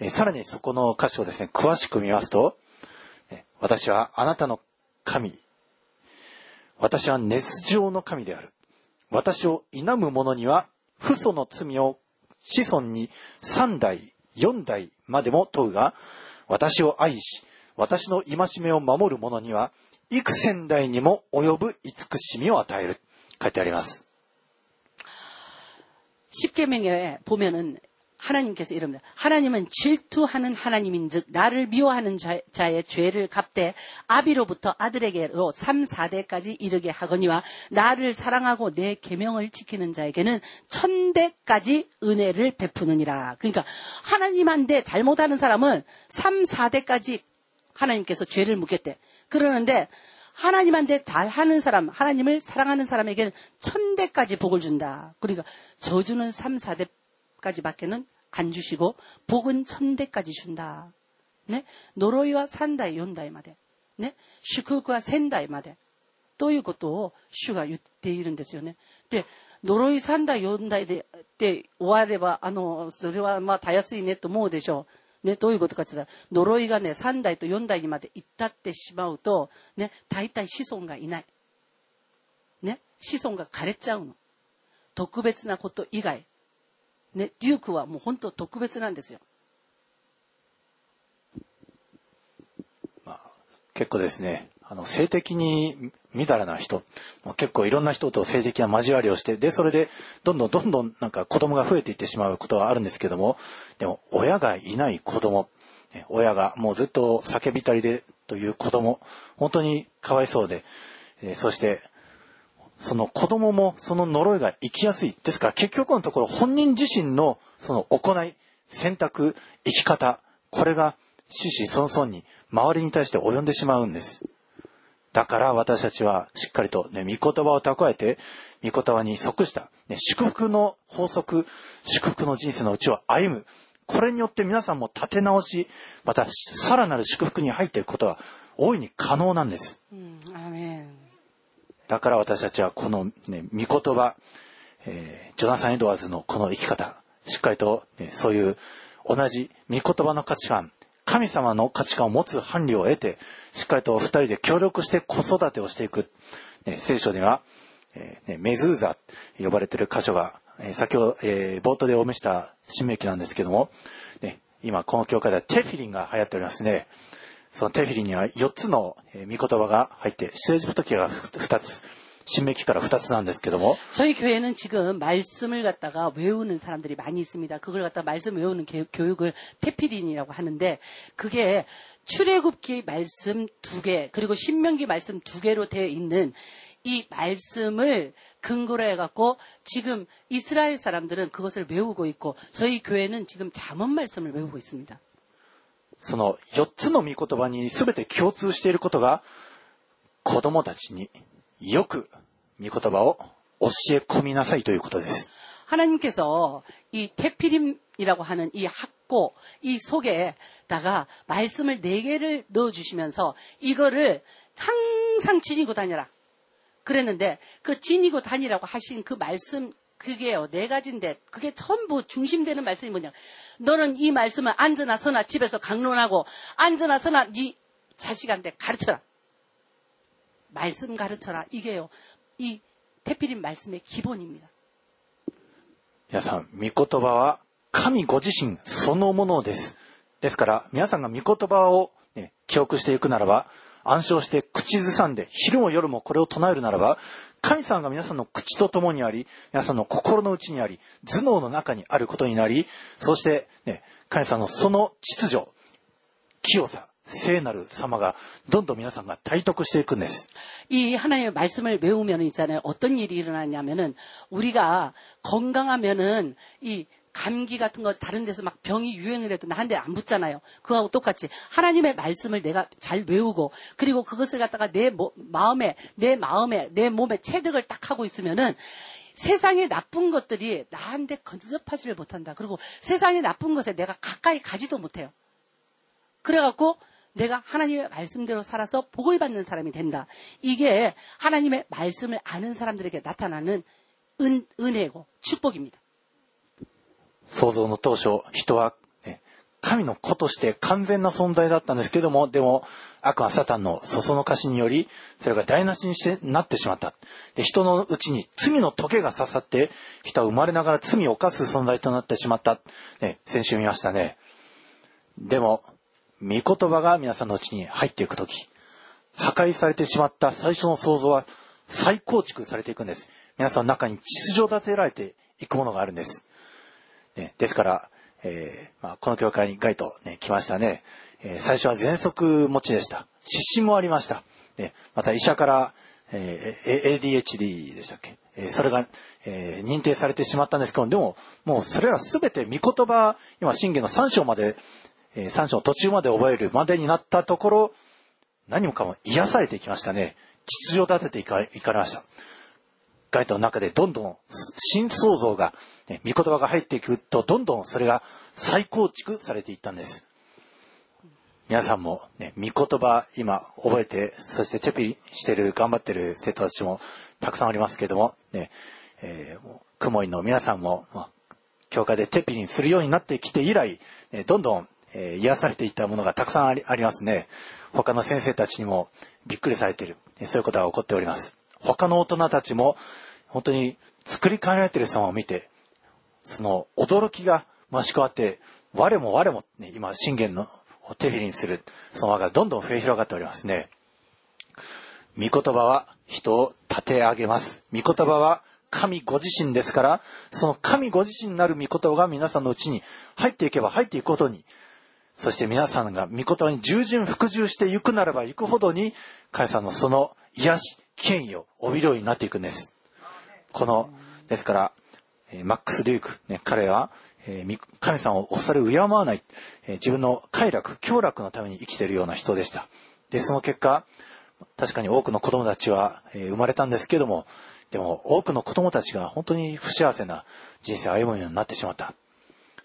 Speaker 1: えーさらにそこの歌詞をですね、詳しく見ますと、ね私はあなたの 神、私は熱情の神である。私を否む者には、父祖の罪を子孫に3代、4代までも問うが、私を愛し、私の戒めを守る者には、幾千代にも及ぶ慈しみを与える。書いてあります。
Speaker 2: 십계명에 보면은 하나님께서 이럽니다. 하나님은 질투하는 하나님인즉 나를 미워하는 자, 의 죄를 갚되 아비로부터 아들에게로 3, 4대까지 이르게 하거니와 나를 사랑하고 내 계명을 지키는 자에게는 천대까지 은혜를 베푸느니라. 그러니까 하나님한테 잘못하는 사람은 3, 4대까지 하나님께서 죄를 묻겠대. 그러는데 하나님한테 잘하는 사람, 하나님을 사랑하는 사람에게는 천대까지 복을 준다. 그러니까 저주는 3, 4대까지 밖에는 안 주시고 복은 천대까지 준다. 네? 노로이와 산다이 온다이 마데. 네? 슈크와 센다이 마데. ということを主が言っているんですよね。で、呪い三代四代でで終われば、あの、それはまあたやすいねと思うでしょう。ね、どういうことかって言ったら、呪いがね、三代と四代にまで行ったってしまうと、ね、大体子孫がいない。ね、子孫が枯れちゃうの。特別なこと以外。 ね、デュークはもう本当特別なんですよ。
Speaker 1: まあ、結構ですね、あの、性的にみだらな人、結構いろんな人と性的な交わりをして、で、それで、どんどんどんどんなんか子供が増えていってしまうことはあるんですけども、でも、親がいない子供、親がもうずっと叫びたりでという子供、本当にかわいそうで、えそして、その子供もその呪いが生きやすい。ですから結局のところ本人自身のその行い、選択、生き方、これが死死孫々に周りに対して及んでしまうんです。だから私たちはしっかりとね、御言葉を蓄えて、御言葉に即した、ね、祝福の法則、祝福の人生のうちを歩む。これによって皆さんも立て直し、またさらなる祝福に入っていくことは大いに可能なんです。うん、だから私たちはこの、ね、御言葉、えー、ジョナサン・エドワーズのこの生き方、しっかりと、ね、そういう同じ御言葉の価値観、神様の価値観を持つ伴侶を得て、しっかりと二人で協力して子育てをしていく。ね、聖書では、えーね、メズーザと呼ばれている箇所が、えー、先ほど、えー、冒頭でお見せした新明記なんですけども、ね、今この教会ではテフィリンが流行っておりますね。 そのテフィリンには4つの御言葉が入って、出エジプト記が2つ。신맥기가라2つなんですけども
Speaker 2: 저희교회는지금말씀을갖다가외우는사람들이많이있습니다그걸갖다말씀외우는교육을테피린이라고하는데그게 출애굽기 말씀 두 개, 그리고 신명기 말씀 두 개로 되어 있는 이 말씀을 근거로 해갖고 지금 이스라엘 사람들은 그것을 외우고 있고 저희 교회는 지금 잠언 말씀을 외우고 있습니다.
Speaker 1: その4つの御言葉に全て共通していることが子供たちによく御言葉を教え込みなさいということです。
Speaker 2: 하나님께서 이 테피림이라고 하는 이 학고 이 속에다가 말씀을 네 개를 넣어 주시면서 이거를 항상 지니고 다녀라. 그랬는데 그 지니고 다니라고 하신 그 말씀 그게요 네 가지인데 그게 전부 중심되는 말씀이 뭐냐? 너는 이 말씀을 앉으나 서나 집에서 강론하고 앉으나 서나 네 자식한테 가르쳐라. 말씀 가르쳐라. 이게요 이 태필인 말씀의 기본입니다.
Speaker 1: 皆さん、御言葉は神ご自身そのものです。ですから、皆さんが御言葉を、ね、記憶していくならば、暗唱して口ずさんで、昼も夜もこれを唱えるならば、 神様が皆さんの口と共にあり、皆さんの心の内にあり、頭脳の中にあることになり、そして、ね、神様のその秩序、清さ、聖なる様がどんどん皆さんが体得していくんです。
Speaker 2: 이하나님의말씀을외우면있잖아요어떤일이일어나냐면은우리가건강하면은이 감기 같은 거 다른 데서 막 병이 유행을 해도 나한테 안 붙잖아요. 그거하고 똑같이 하나님의 말씀을 내가 잘 외우고 그리고 그것을 갖다가 내 모, 마음에 내 마음에 내 몸에 체득을 딱 하고 있으면은 세상의 나쁜 것들이 나한테 건접하지를 못한다. 그리고 세상의 나쁜 것에 내가 가까이 가지도 못해요. 그래갖고 내가 하나님의 말씀대로 살아서 복을 받는 사람이 된다. 이게 하나님의 말씀을 아는 사람들에게 나타나는 은, 은혜고 축복입니다.
Speaker 1: 創造の当初、人は、ね、神の子として完全な存在だったんですけども、でも、悪はサタンのそそのかしにより、それが台無しにしてなってしまった。で、人のうちに罪の棘が刺さって、人は生まれながら罪を犯す存在となってしまった。ね、先週見ましたね。でも、御言葉が皆さんのうちに入っていくとき、破壊されてしまった最初の創造は再構築されていくんです。皆さんの中に秩序立てられていくものがあるんです。ね、ですから、えー、まあ、この教会にガイと、ね、来ましたね。えー、最初は喘息持ちでした。失神もありました。ね、また医者から、えー、ADHD でしたっけ、えー、それが、えー、認定されてしまったんですけど、でも、もうそれらすべて御言葉、今、信玄の3章まで、えー、3章途中まで覚えるまでになったところ、何もかも癒されていきましたね。秩序立てていかいかれました。ガイドの中でどんどん新創造が、ね、御言葉が入っていくと、どんどんそれが再構築されていったんです。皆さんもね、御言葉今覚えて、そしてテピしてる、頑張ってる生徒たちもたくさんありますけども、ね、えー、雲井の皆さんも、まあ教会でテピにするようになってきて以来、えどんどん、えー癒されていったものがたくさんありありますね。他の先生たちにもびっくりされてる。そういうことが起こっております。他の大人たちも本当に作り変えられている様を見て、その驚きが増し加わって、我も我も、ね、今、信玄のをテフィリにする、その輪がどんどん増え広がっておりますね。御言葉は人を立て上げます。御言葉は神ご自身ですから、その神ご自身になる御言葉が皆さんのうちに入っていけば入っていくほどに、そして皆さんが御言葉に従順服従していくならばいくほどに、神様のその癒し、権威を帯びるようになっていくんです。この、ですから、えマックス・デューク、ね、彼は、え神様を恐れ敬わない、え自分の快楽、享楽のために生きているような人でした。で、その結果、確かに多くの子供たちは、え生まれたんですけども、でも多くの子供たちが本当に不幸せな人生を歩むようになってしまった。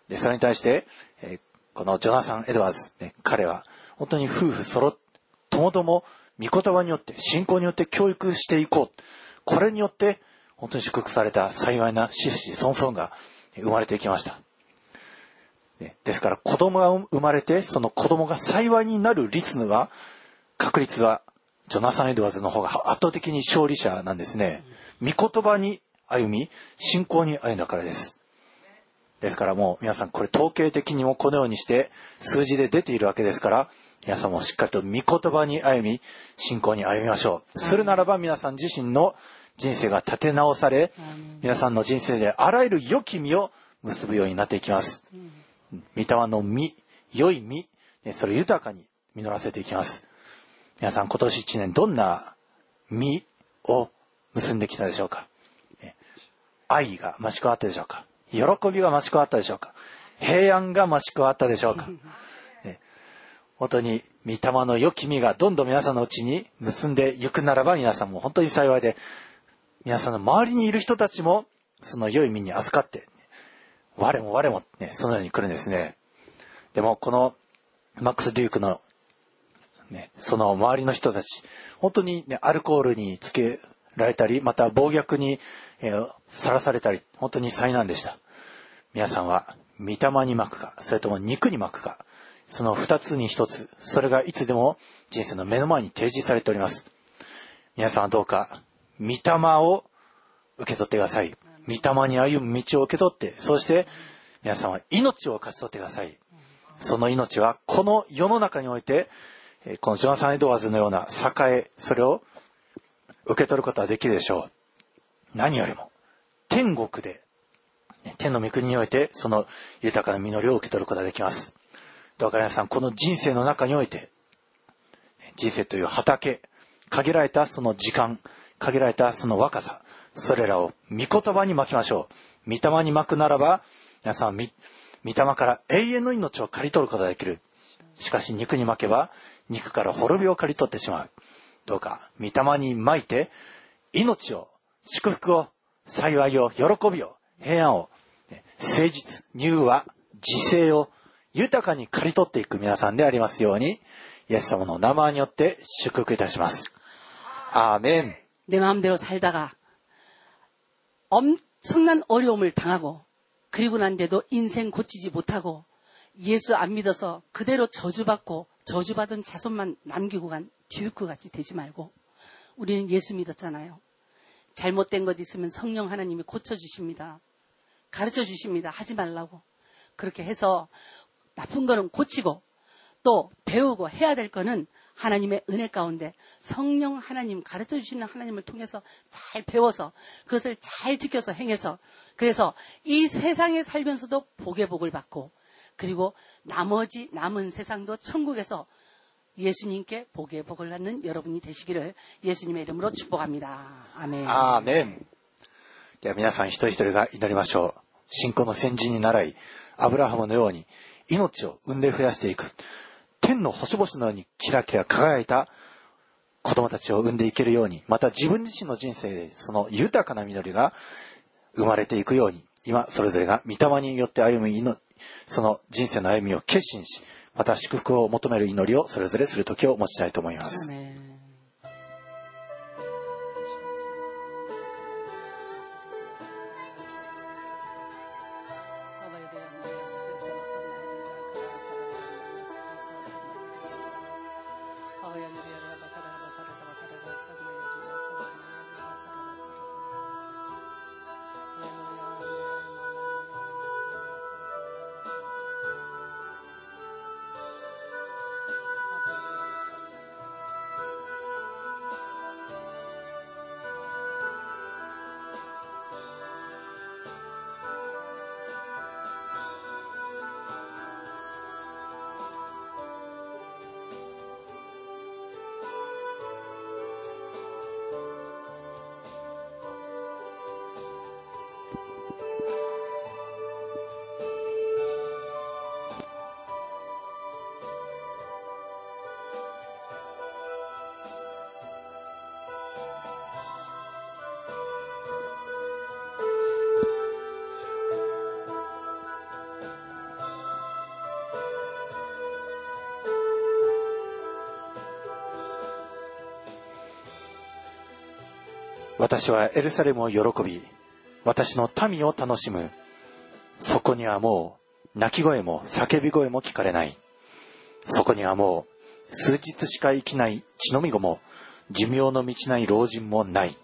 Speaker 1: で、それに対して、えこのジョナサン・エドワーズ、ね、彼は本当に夫婦揃っ、ともども御言葉によって、信仰によって教育していこう。これによって、本当に祝福された幸いな子々孫々が生まれていきました。ですから子供が生まれて、その子供が幸いになる率は、確率は、ジョナサン・エドワーズの方が圧倒的に勝利者なんですね。御言葉に歩み、信仰に歩んだからです。ですからもう皆さんこれ統計的にもこのようにして数字で出ているわけですから、皆さんもしっかりと御言葉に歩み、信仰に歩みましょう。するならば皆さん自身の人生が立て直され、皆さんの人生であらゆる良き実を結ぶようになっていきます。御霊の実、良い実、ねそれを豊かに実らせていきます。皆さん今年一年どんな実を結んできたでしょうか？愛が増し加わったでしょうか？喜びが増し加わったでしょうか？平安が増し加わったでしょうか？本当に御霊の良き実がどんどん皆さんのうちに結んでいくならば皆さんも本当に幸いで皆さんの周りにいる人たちもその良い実に預かって我も我もねそのように来るんですねでもこのマックス・デュークのね、その周りの人たち、本当にね、アルコールにつけられたり、また暴虐にえーさらされたり、本当に災難でした。皆さんは、御霊に巻くか、それとも肉に巻くか、その二つに一つ、それがいつでも人生の目の前に提示されております。皆さんはどうか、御霊を受け取ってください。御霊に歩む道を受け取って、そして、皆さんは命を勝ち取ってください。その命はこの世の中において、このジョナサン・エドワーズのような栄え、それを受け取ることはできるでしょう。何よりも、天国で、天の御国において、その豊かな実りを受け取ることができます。どうか皆さん、この人生の中において、人生という畑、限られたその時間、限られたその若さ、それらを御言葉に巻きましょう。御霊に巻くならば、皆さん御霊から永遠の命を刈り取ることができる。しかし肉に巻けば、肉から滅びを刈り取ってしまう。どうか、御霊に巻いて、命を、祝福を、幸いを、喜びを、平安を、誠実、柔和、自制を、豊かに刈り取っていく皆さんでありますように、イエス様の名前によって祝福いたします。アーメン。
Speaker 2: 내 마음대로 살다가 엄청난 어려움을 당하고 그리고 난데도 인생 고치지 못하고 예수 안 믿어서 그대로 저주받고 저주받은 자손만 남기고 간 듀크 같이 되지 말고 우리는 예수 믿었잖아요. 잘못된 것 있으면 성령 하나님이 고쳐주십니다. 가르쳐 주십니다. 하지 말라고. 그렇게 해서 나쁜 거는 고치고 또 배우고 해야 될 거는 하나님의 은혜 가운데 성령 하나님 가르쳐 주시는 하나님을 통해서 잘 배워서 그것을 잘 지켜서 행해서 그래서 이 세상에 살면서도 복의 복을 받고 그리고 나머지 남은 세상도 천국에서 예수님께 복의 복을 받는 여러분이 되시기를 예수님의 이름으로 축복합니다. 아멘.
Speaker 1: アーメン。では皆さん一人一人が祈りましょう。信仰の先人に習い、アブラハムのように命を産んで増やしていく。 天の星々のようにキラキラ輝いた 子供たちを産んでいけるように、また自分自身の人生でその豊かな実りが生まれていくように、今それぞれが御霊によって歩むのその人生の歩みを決心し、また祝福を求める祈りをそれぞれする時を持ちたいと思います。私はエルサレムを喜び、私の民を楽しむ。そこにはもう、泣き声も叫び声も聞かれない。そこにはもう、数日しか生きない血のみ子も、寿命の満ちない老人もない。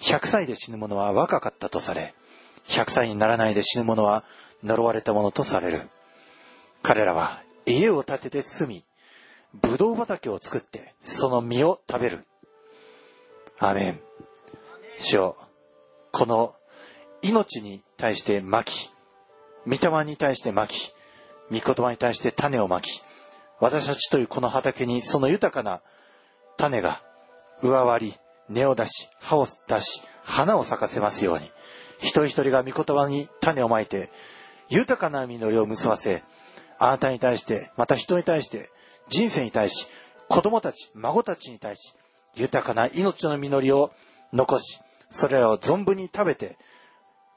Speaker 1: 100歳で死ぬ者は若かったとされ、100歳にならないで死ぬ者は呪われたものとされる。彼らは家を建てて住み、ブドウ畑を作って、その実を食べる。アメン。主よ。この命に対して巻き、御霊に対して巻き、御言葉に対して種を巻き、私たちというこの畑にその豊かな種が上割り、根を出し、葉を出し、花を咲かせますように、一人一人が御言葉に種をまいて、豊かな実りを結ばせ、あなたに対して、また人に対して、人生に対し、子供たち、孫たちに対し、豊かな命の実りを残し、それらを存分に食べて、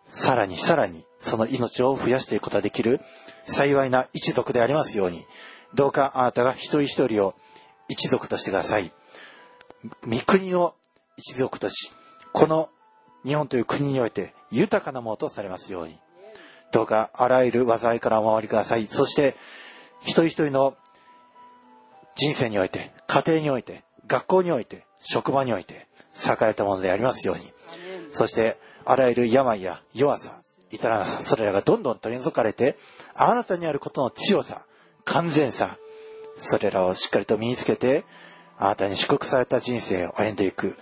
Speaker 1: さらにさらにその命を増やしていくことができる幸いな一族でありますように、どうかあなたが一人一人を一族としてください。御国の一族とし、この日本という国において豊かなものとされますように、どうかあらゆる災いからお守りください。そして、一人一人の人生において、家庭において、学校において、職場において、栄えたものでありますように、そして、あらゆる病や弱さ、至らなさ、それらがどんどん取り除かれて、あなたにあることの強さ、完全さ、それらをしっかりと身につけて、あなたに祝福された人生を歩んでいく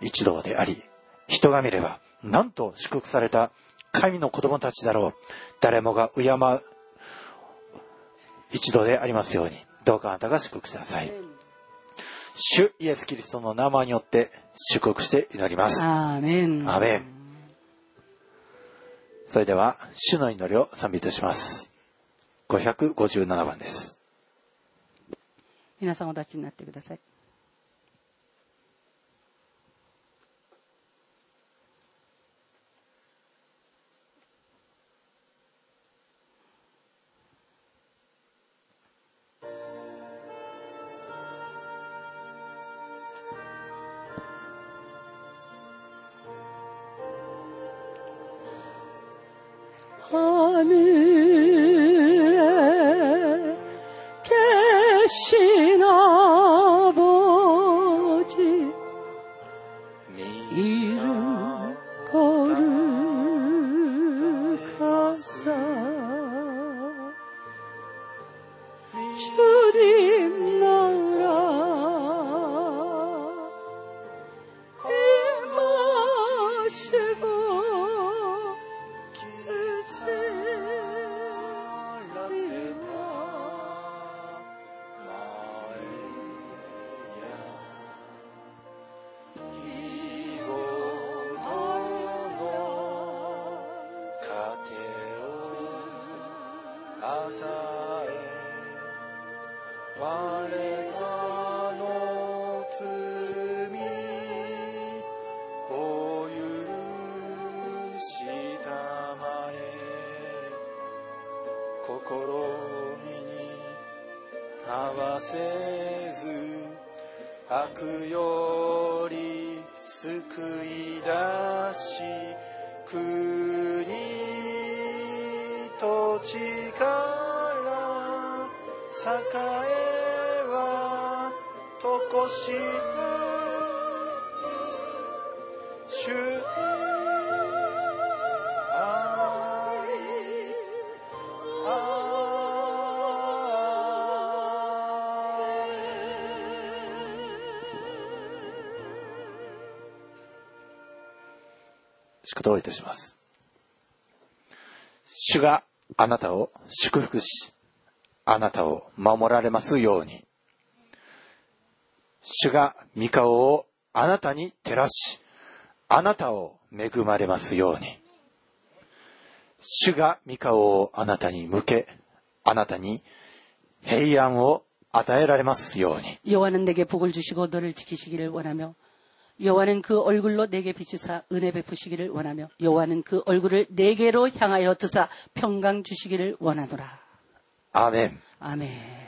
Speaker 1: 一同であり、人が見れば、なんと祝福された神の子供たちだろう。誰もが敬う一同でありますように、どうかあなたが祝福してください。主イエス・キリストの名前によって祝福して祈ります。
Speaker 2: 아 멘.
Speaker 1: アーメン。それでは、主の祈りを賛美いたします。557番です。
Speaker 2: 皆さんお立ちになってください。
Speaker 1: 祝祷いたします。主があなたを祝福し、あなたを守られますように。主が御顔をあなたに照らし、あなたを恵まれますように。主が御顔をあなたに向け、あなたに平安を与えられますように。
Speaker 2: 여호와는 내게 복을 주시고 너를 지키시기를 원하며 여호와는 그 얼굴로 내게 비추사 은혜 베푸시기를 원하며 여호와는 그 얼굴을 내게로 향하여 드사 평강 주시기를 원하노라.
Speaker 1: 아멘.
Speaker 2: 아멘.